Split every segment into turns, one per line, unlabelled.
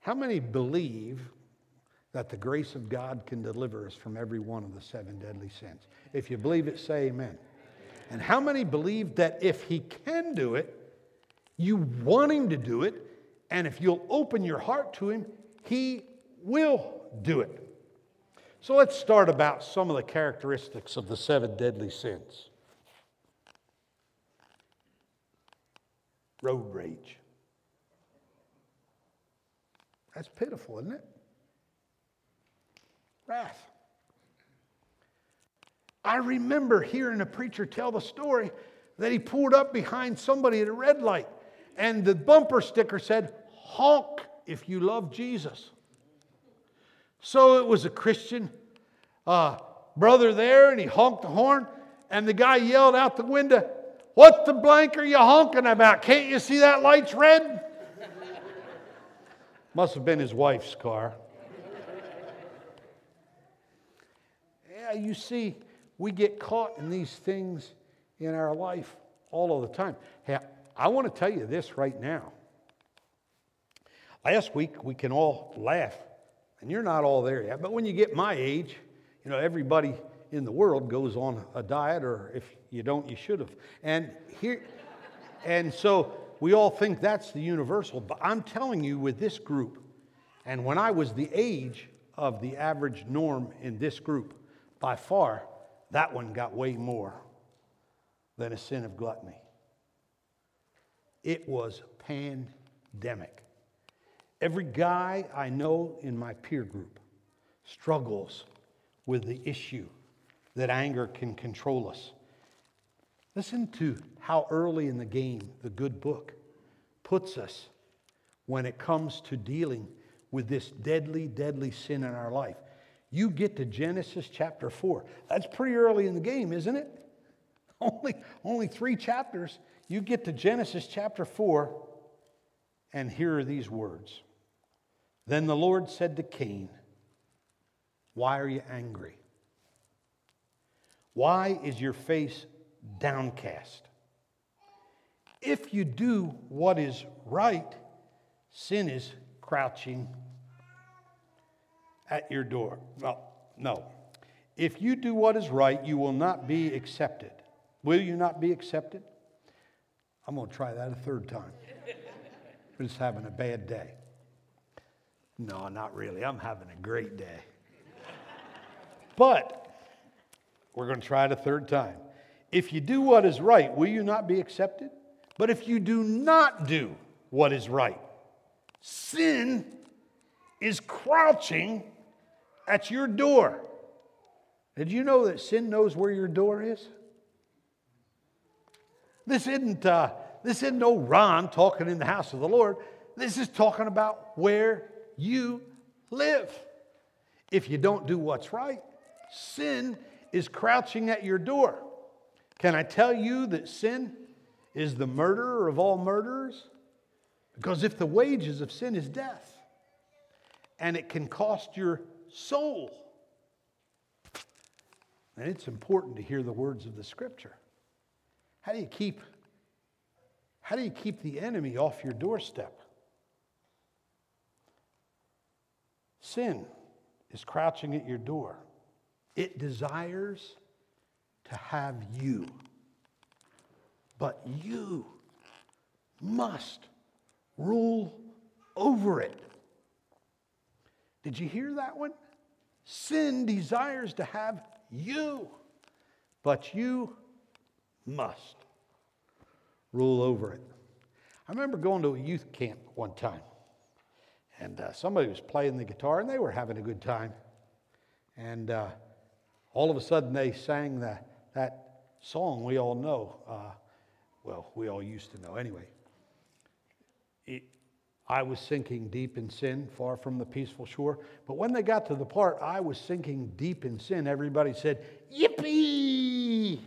How many believe that the grace of God can deliver us from every one of the seven deadly sins? If you believe it, say amen. And how many believe that if He can do it, you want Him to do it, and if you'll open your heart to Him, He will do it? So let's start about some of the characteristics of the seven deadly sins. Road rage. That's pitiful, isn't it? Wrath. I remember hearing a preacher tell the story that he pulled up behind somebody at a red light and the bumper sticker said, honk if you love Jesus. So it was a Christian uh, brother there, and he honked the horn, and the guy yelled out the window, What the blank are you honking about? Can't you see that light's red? Must have been his wife's car. yeah, you see, we get caught in these things in our life all of the time. Hey, I want to tell you this right now. Last week, we can all laugh, and you're not all there yet, but when you get my age, you know, everybody in the world goes on a diet, or if you don't, you should have. And here, and so we all think that's the universal, but I'm telling you, with this group, and when I was the age of the average norm in this group, by far, that one got way more than a sin of gluttony. It was pandemic. Every guy I know in my peer group struggles with the issue that anger can control us. Listen to how early in the game the good book puts us when it comes to dealing with this deadly, deadly sin in our life. You get to Genesis chapter 4. That's pretty early in the game, isn't it? Only, only three chapters. You get to Genesis chapter 4, and here are these words Then the Lord said to Cain, Why are you angry? Why is your face downcast? If you do what is right, sin is crouching at your door. Well, no. If you do what is right, you will not be accepted. Will you not be accepted? I'm going to try that a third time. I'm just having a bad day. No, not really. I'm having a great day. But we're going to try it a third time. If you do what is right, will you not be accepted? But if you do not do what is right, sin is crouching at your door. Did you know that sin knows where your door is? This isn't, uh, this isn't no Ron talking in the house of the Lord. This is talking about where you live. If you don't do what's right, sin is crouching at your door. Can I tell you that sin is the murderer of all murderers? Because if the wages of sin is death, and it can cost your soul, then it's important to hear the words of the scripture. How do you keep how do you keep the enemy off your doorstep? Sin is crouching at your door. It desires to have you. But you must rule over it. Did you hear that one? Sin desires to have you, but you must rule over it. I remember going to a youth camp one time, and uh, somebody was playing the guitar, and they were having a good time. And uh, all of a sudden, they sang the, that song we all know. Uh, well, we all used to know anyway. It, I was sinking deep in sin, far from the peaceful shore. But when they got to the part, I was sinking deep in sin, everybody said, Yippee!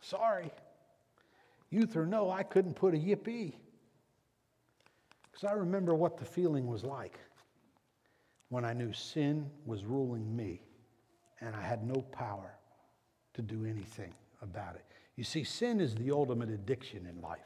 Sorry. Youth or no, I couldn't put a yippee. Because I remember what the feeling was like when I knew sin was ruling me and I had no power to do anything about it. You see, sin is the ultimate addiction in life.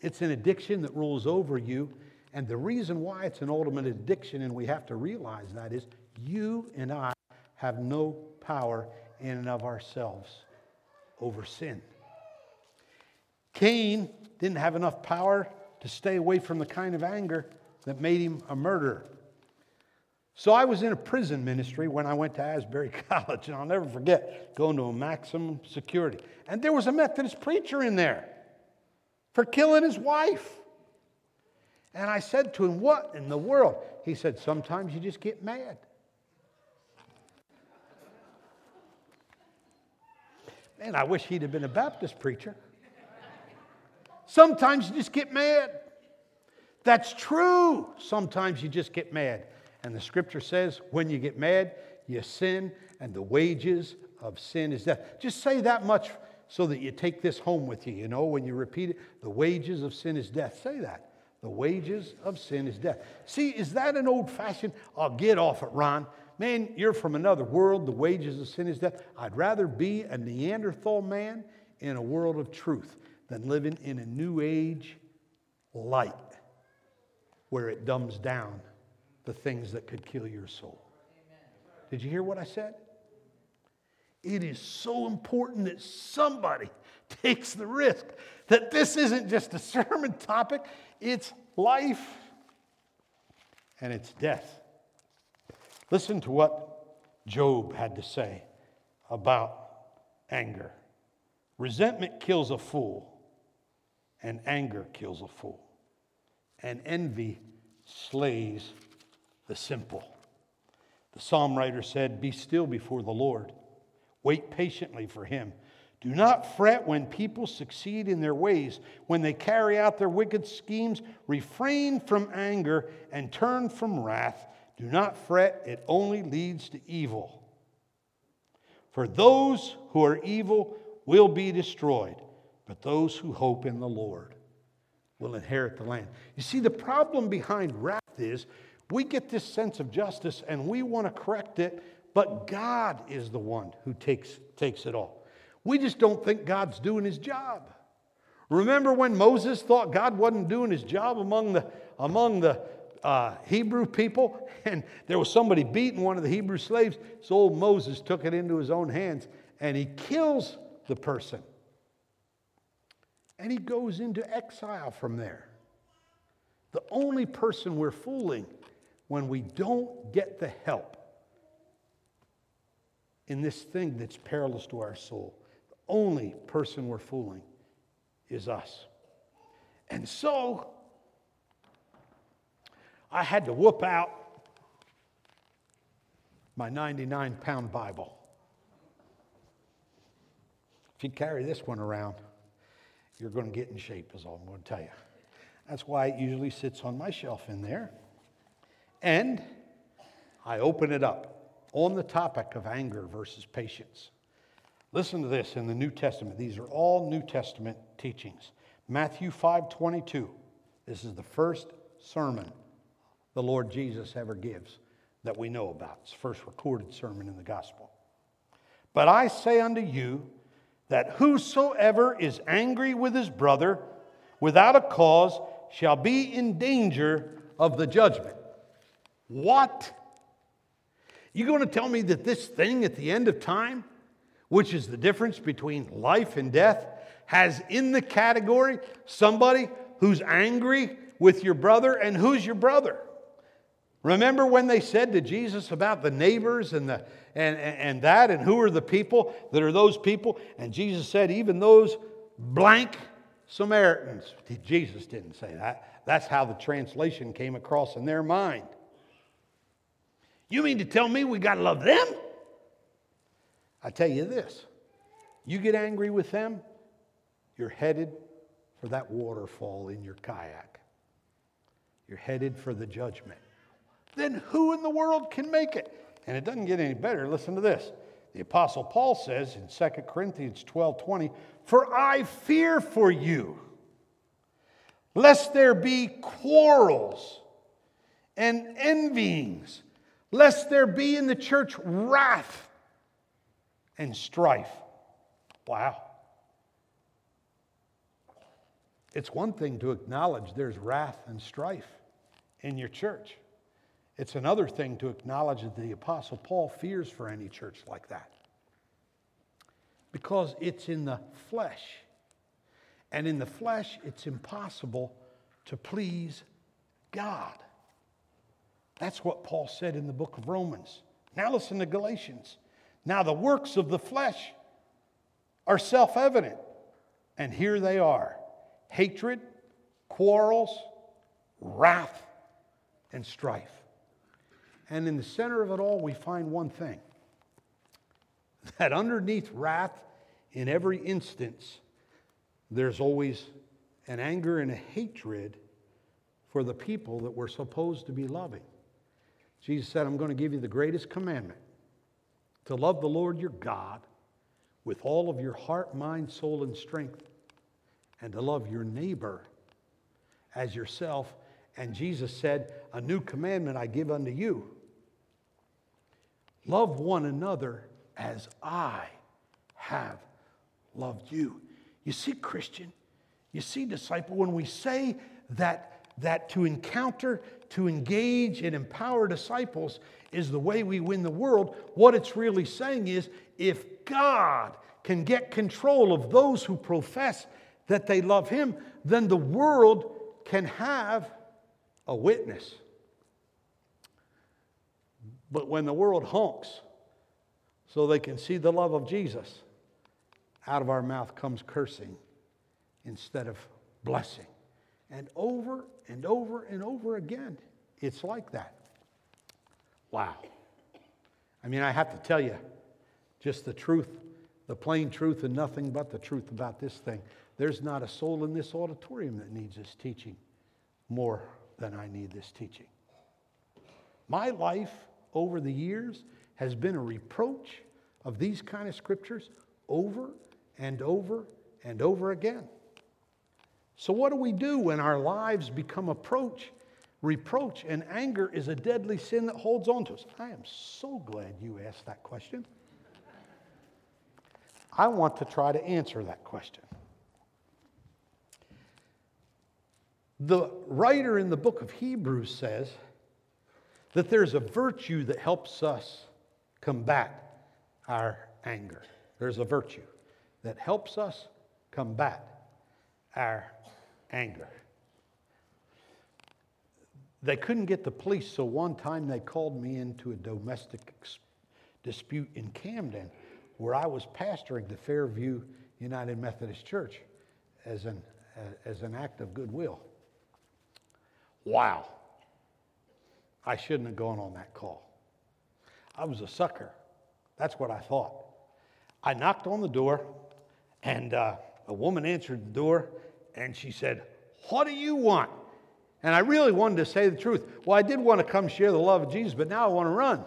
It's an addiction that rules over you. And the reason why it's an ultimate addiction, and we have to realize that, is you and I have no power in and of ourselves over sin. Cain didn't have enough power to stay away from the kind of anger that made him a murderer. So I was in a prison ministry when I went to Asbury College, and I'll never forget going to a maximum security. And there was a Methodist preacher in there for killing his wife. And I said to him, What in the world? He said, Sometimes you just get mad. Man, I wish he'd have been a Baptist preacher. Sometimes you just get mad. That's true. Sometimes you just get mad. And the scripture says, when you get mad, you sin, and the wages of sin is death. Just say that much so that you take this home with you. You know, when you repeat it, the wages of sin is death. Say that. The wages of sin is death. See, is that an old fashioned? I'll get off it, Ron. Man, you're from another world. The wages of sin is death. I'd rather be a Neanderthal man in a world of truth than living in a new age light where it dumbs down the things that could kill your soul. Did you hear what I said? It is so important that somebody takes the risk that this isn't just a sermon topic, it's life and it's death. Listen to what Job had to say about anger. Resentment kills a fool, and anger kills a fool, and envy slays the simple. The psalm writer said, Be still before the Lord, wait patiently for him. Do not fret when people succeed in their ways, when they carry out their wicked schemes. Refrain from anger and turn from wrath. Do not fret, it only leads to evil. For those who are evil will be destroyed, but those who hope in the Lord will inherit the land. You see, the problem behind wrath is we get this sense of justice and we want to correct it, but God is the one who takes, takes it all. We just don't think God's doing his job. Remember when Moses thought God wasn't doing his job among the, among the uh, Hebrew people, and there was somebody beating one of the Hebrew slaves, so old Moses took it into his own hands and he kills the person. And he goes into exile from there. The only person we're fooling when we don't get the help in this thing that's perilous to our soul, the only person we're fooling is us. And so I had to whoop out my 99 pound Bible. If you carry this one around, you're going to get in shape, is all I'm going to tell you. That's why it usually sits on my shelf in there. And I open it up on the topic of anger versus patience. Listen to this in the New Testament. These are all New Testament teachings. Matthew 5 22. This is the first sermon the Lord Jesus ever gives that we know about. It's the first recorded sermon in the gospel. But I say unto you that whosoever is angry with his brother without a cause shall be in danger of the judgment. What? You going to tell me that this thing at the end of time, which is the difference between life and death, has in the category somebody who's angry with your brother and who's your brother? Remember when they said to Jesus about the neighbors and, the, and, and that, and who are the people that are those people? And Jesus said, even those blank Samaritans. Jesus didn't say that. That's how the translation came across in their mind. You mean to tell me we got to love them? I tell you this you get angry with them, you're headed for that waterfall in your kayak. You're headed for the judgment. Then who in the world can make it? And it doesn't get any better. Listen to this. The Apostle Paul says in 2 Corinthians 12 20, For I fear for you, lest there be quarrels and envyings lest there be in the church wrath and strife. Wow. It's one thing to acknowledge there's wrath and strife in your church. It's another thing to acknowledge that the Apostle Paul fears for any church like that. Because it's in the flesh. And in the flesh, it's impossible to please God. That's what Paul said in the book of Romans. Now listen to Galatians. Now the works of the flesh are self evident, and here they are hatred, quarrels, wrath, and strife. And in the center of it all, we find one thing that underneath wrath, in every instance, there's always an anger and a hatred for the people that we're supposed to be loving. Jesus said, I'm going to give you the greatest commandment to love the Lord your God with all of your heart, mind, soul, and strength, and to love your neighbor as yourself. And Jesus said, A new commandment I give unto you love one another as I have loved you. You see, Christian, you see, disciple, when we say that that to encounter, to engage, and empower disciples is the way we win the world, what it's really saying is if God can get control of those who profess that they love Him, then the world can have a witness. But when the world honks so they can see the love of Jesus, out of our mouth comes cursing instead of blessing. And over and over and over again, it's like that. Wow. I mean, I have to tell you just the truth, the plain truth, and nothing but the truth about this thing. There's not a soul in this auditorium that needs this teaching more than I need this teaching. My life over the years has been a reproach of these kind of scriptures over and over and over again. So, what do we do when our lives become approach, reproach, and anger is a deadly sin that holds on to us? I am so glad you asked that question. I want to try to answer that question. The writer in the book of Hebrews says that there's a virtue that helps us combat our anger. There's a virtue that helps us combat our anger. They couldn't get the police, so one time they called me into a domestic dispute in Camden where I was pastoring the Fairview United Methodist Church as an, uh, as an act of goodwill. Wow. I shouldn't have gone on that call. I was a sucker. That's what I thought. I knocked on the door, and uh, a woman answered the door, and she said, What do you want? And I really wanted to say the truth. Well, I did want to come share the love of Jesus, but now I want to run.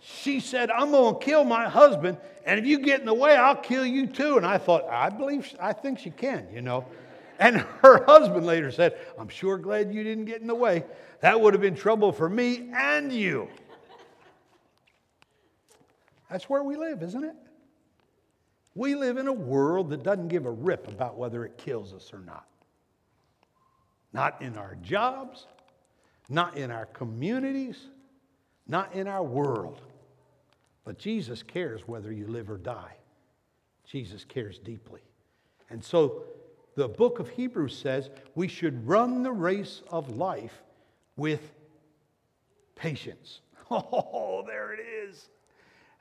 she said, I'm going to kill my husband, and if you get in the way, I'll kill you too. And I thought, I believe, I think she can, you know. And her husband later said, I'm sure glad you didn't get in the way. That would have been trouble for me and you. That's where we live, isn't it? We live in a world that doesn't give a rip about whether it kills us or not. Not in our jobs, not in our communities, not in our world. But Jesus cares whether you live or die. Jesus cares deeply. And so the book of Hebrews says we should run the race of life with patience. Oh, there it is.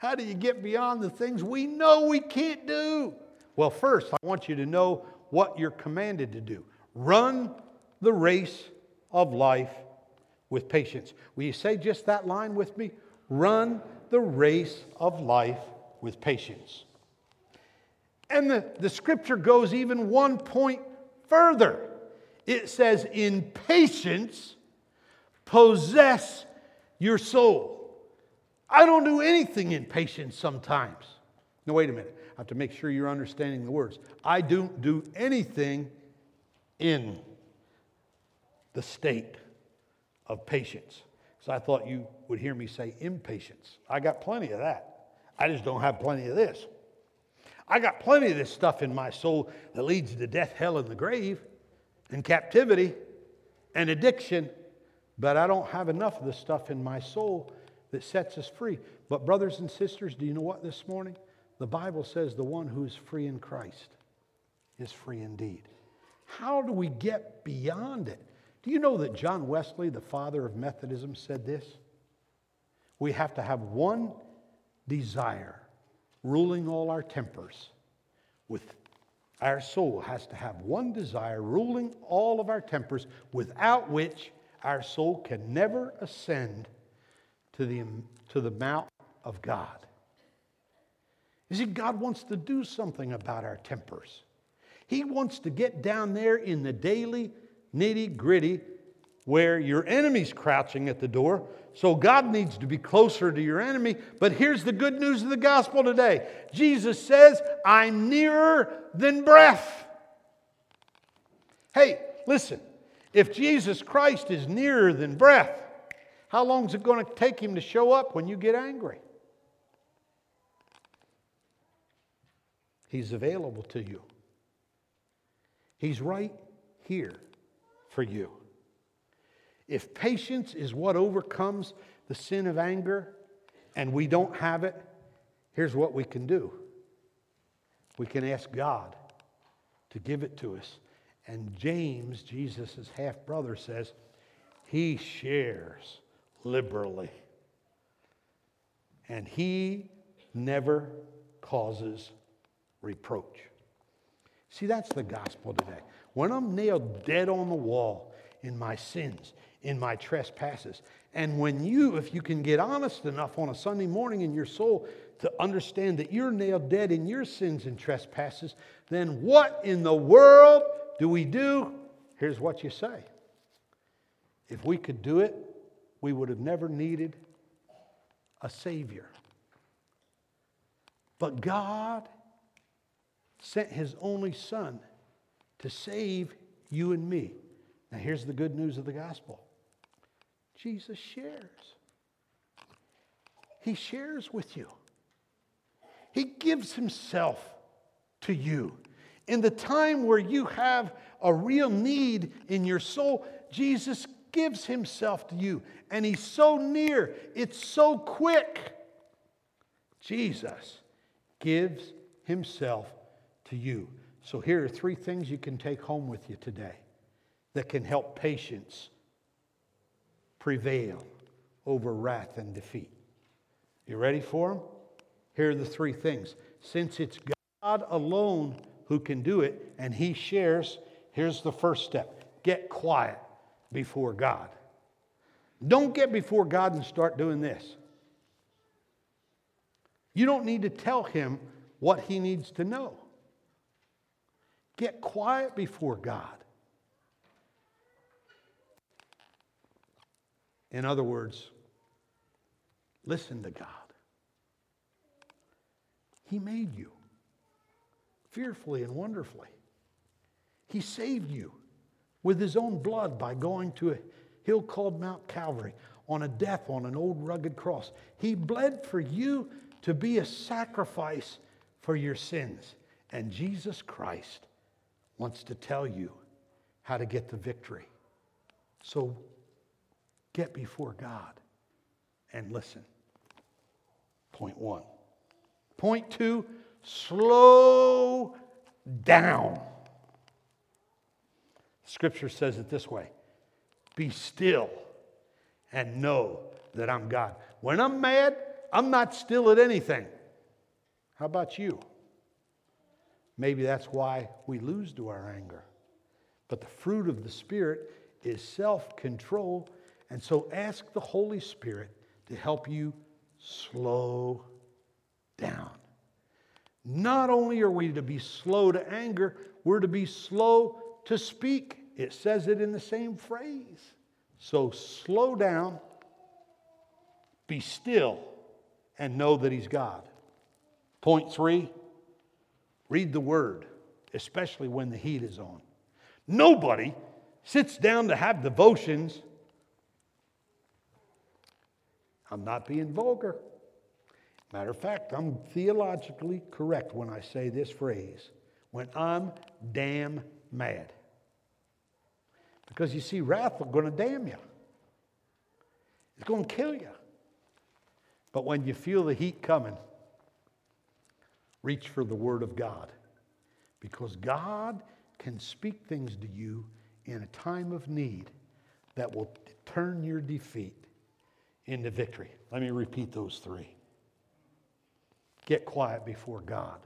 How do you get beyond the things we know we can't do? Well, first, I want you to know what you're commanded to do run the race of life with patience. Will you say just that line with me? Run the race of life with patience. And the, the scripture goes even one point further. It says, In patience, possess your soul. I don't do anything in patience sometimes. No, wait a minute. I have to make sure you're understanding the words. I don't do anything in the state of patience. So I thought you would hear me say impatience. I got plenty of that. I just don't have plenty of this. I got plenty of this stuff in my soul that leads to death, hell, and the grave, and captivity, and addiction, but I don't have enough of the stuff in my soul that sets us free. But, brothers and sisters, do you know what this morning? The Bible says the one who is free in Christ is free indeed. How do we get beyond it? Do you know that John Wesley, the father of Methodism, said this? We have to have one desire ruling all our tempers. With our soul has to have one desire ruling all of our tempers, without which our soul can never ascend to the, to the mount of God. You see, God wants to do something about our tempers. He wants to get down there in the daily nitty gritty where your enemy's crouching at the door. So God needs to be closer to your enemy. But here's the good news of the gospel today Jesus says, I'm nearer than breath. Hey, listen, if Jesus Christ is nearer than breath, how long is it going to take him to show up when you get angry? He's available to you. He's right here for you. If patience is what overcomes the sin of anger and we don't have it, here's what we can do we can ask God to give it to us. And James, Jesus' half brother, says, He shares liberally. And He never causes reproach. See, that's the gospel today. When I'm nailed dead on the wall in my sins, in my trespasses. And when you, if you can get honest enough on a Sunday morning in your soul to understand that you're nailed dead in your sins and trespasses, then what in the world do we do? Here's what you say. If we could do it, we would have never needed a Savior. But God sent His only Son to save you and me. Now, here's the good news of the gospel Jesus shares. He shares with you. He gives himself to you. In the time where you have a real need in your soul, Jesus gives himself to you. And he's so near, it's so quick. Jesus gives himself to you. So here are three things you can take home with you today that can help patience prevail over wrath and defeat. You ready for them? Here are the three things. Since it's God alone who can do it and He shares, here's the first step get quiet before God. Don't get before God and start doing this. You don't need to tell Him what He needs to know. Get quiet before God. In other words, listen to God. He made you fearfully and wonderfully. He saved you with his own blood by going to hill called Mount Calvary on a death on an old rugged cross. He bled for you to be a sacrifice for your sins. And Jesus Christ wants to tell you how to get the victory. So Get before God and listen. Point one. Point two, slow down. Scripture says it this way Be still and know that I'm God. When I'm mad, I'm not still at anything. How about you? Maybe that's why we lose to our anger. But the fruit of the Spirit is self control and so ask the Holy Spirit to help you slow down. Not only are we to be slow to anger, we're to be slow to speak. It says it in the same phrase. So slow down, be still, and know that He's God. Point three read the Word, especially when the heat is on. Nobody sits down to have devotions I'm not being vulgar. Matter of fact, I'm theologically correct when I say this phrase when I'm damn mad. Because you see, wrath is going to damn you, it's going to kill you. But when you feel the heat coming, reach for the Word of God. Because God can speak things to you in a time of need that will turn your defeat into victory. Let me repeat those three. Get quiet before God,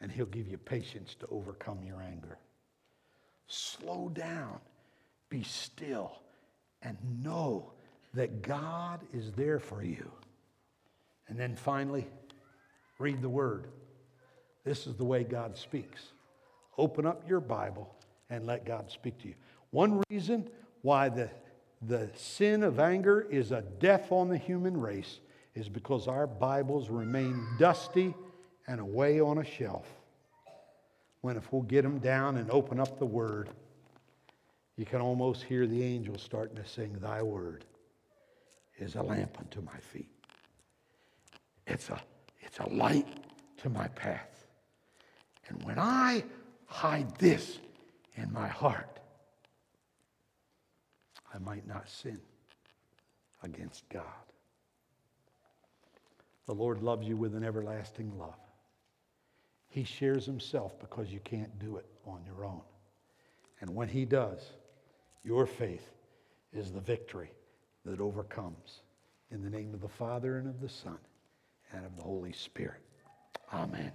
and He'll give you patience to overcome your anger. Slow down, be still, and know that God is there for you. And then finally, read the Word. This is the way God speaks. Open up your Bible and let God speak to you. One reason why the, the sin of anger is a death on the human race is because our Bibles remain dusty and away on a shelf. When if we'll get them down and open up the Word, you can almost hear the angels starting to sing, Thy Word is a lamp unto my feet. It's a, it's a light to my path. And when I hide this in my heart, I might not sin against God. The Lord loves you with an everlasting love. He shares himself because you can't do it on your own. And when he does, your faith is the victory that overcomes. In the name of the Father and of the Son and of the Holy Spirit. Amen.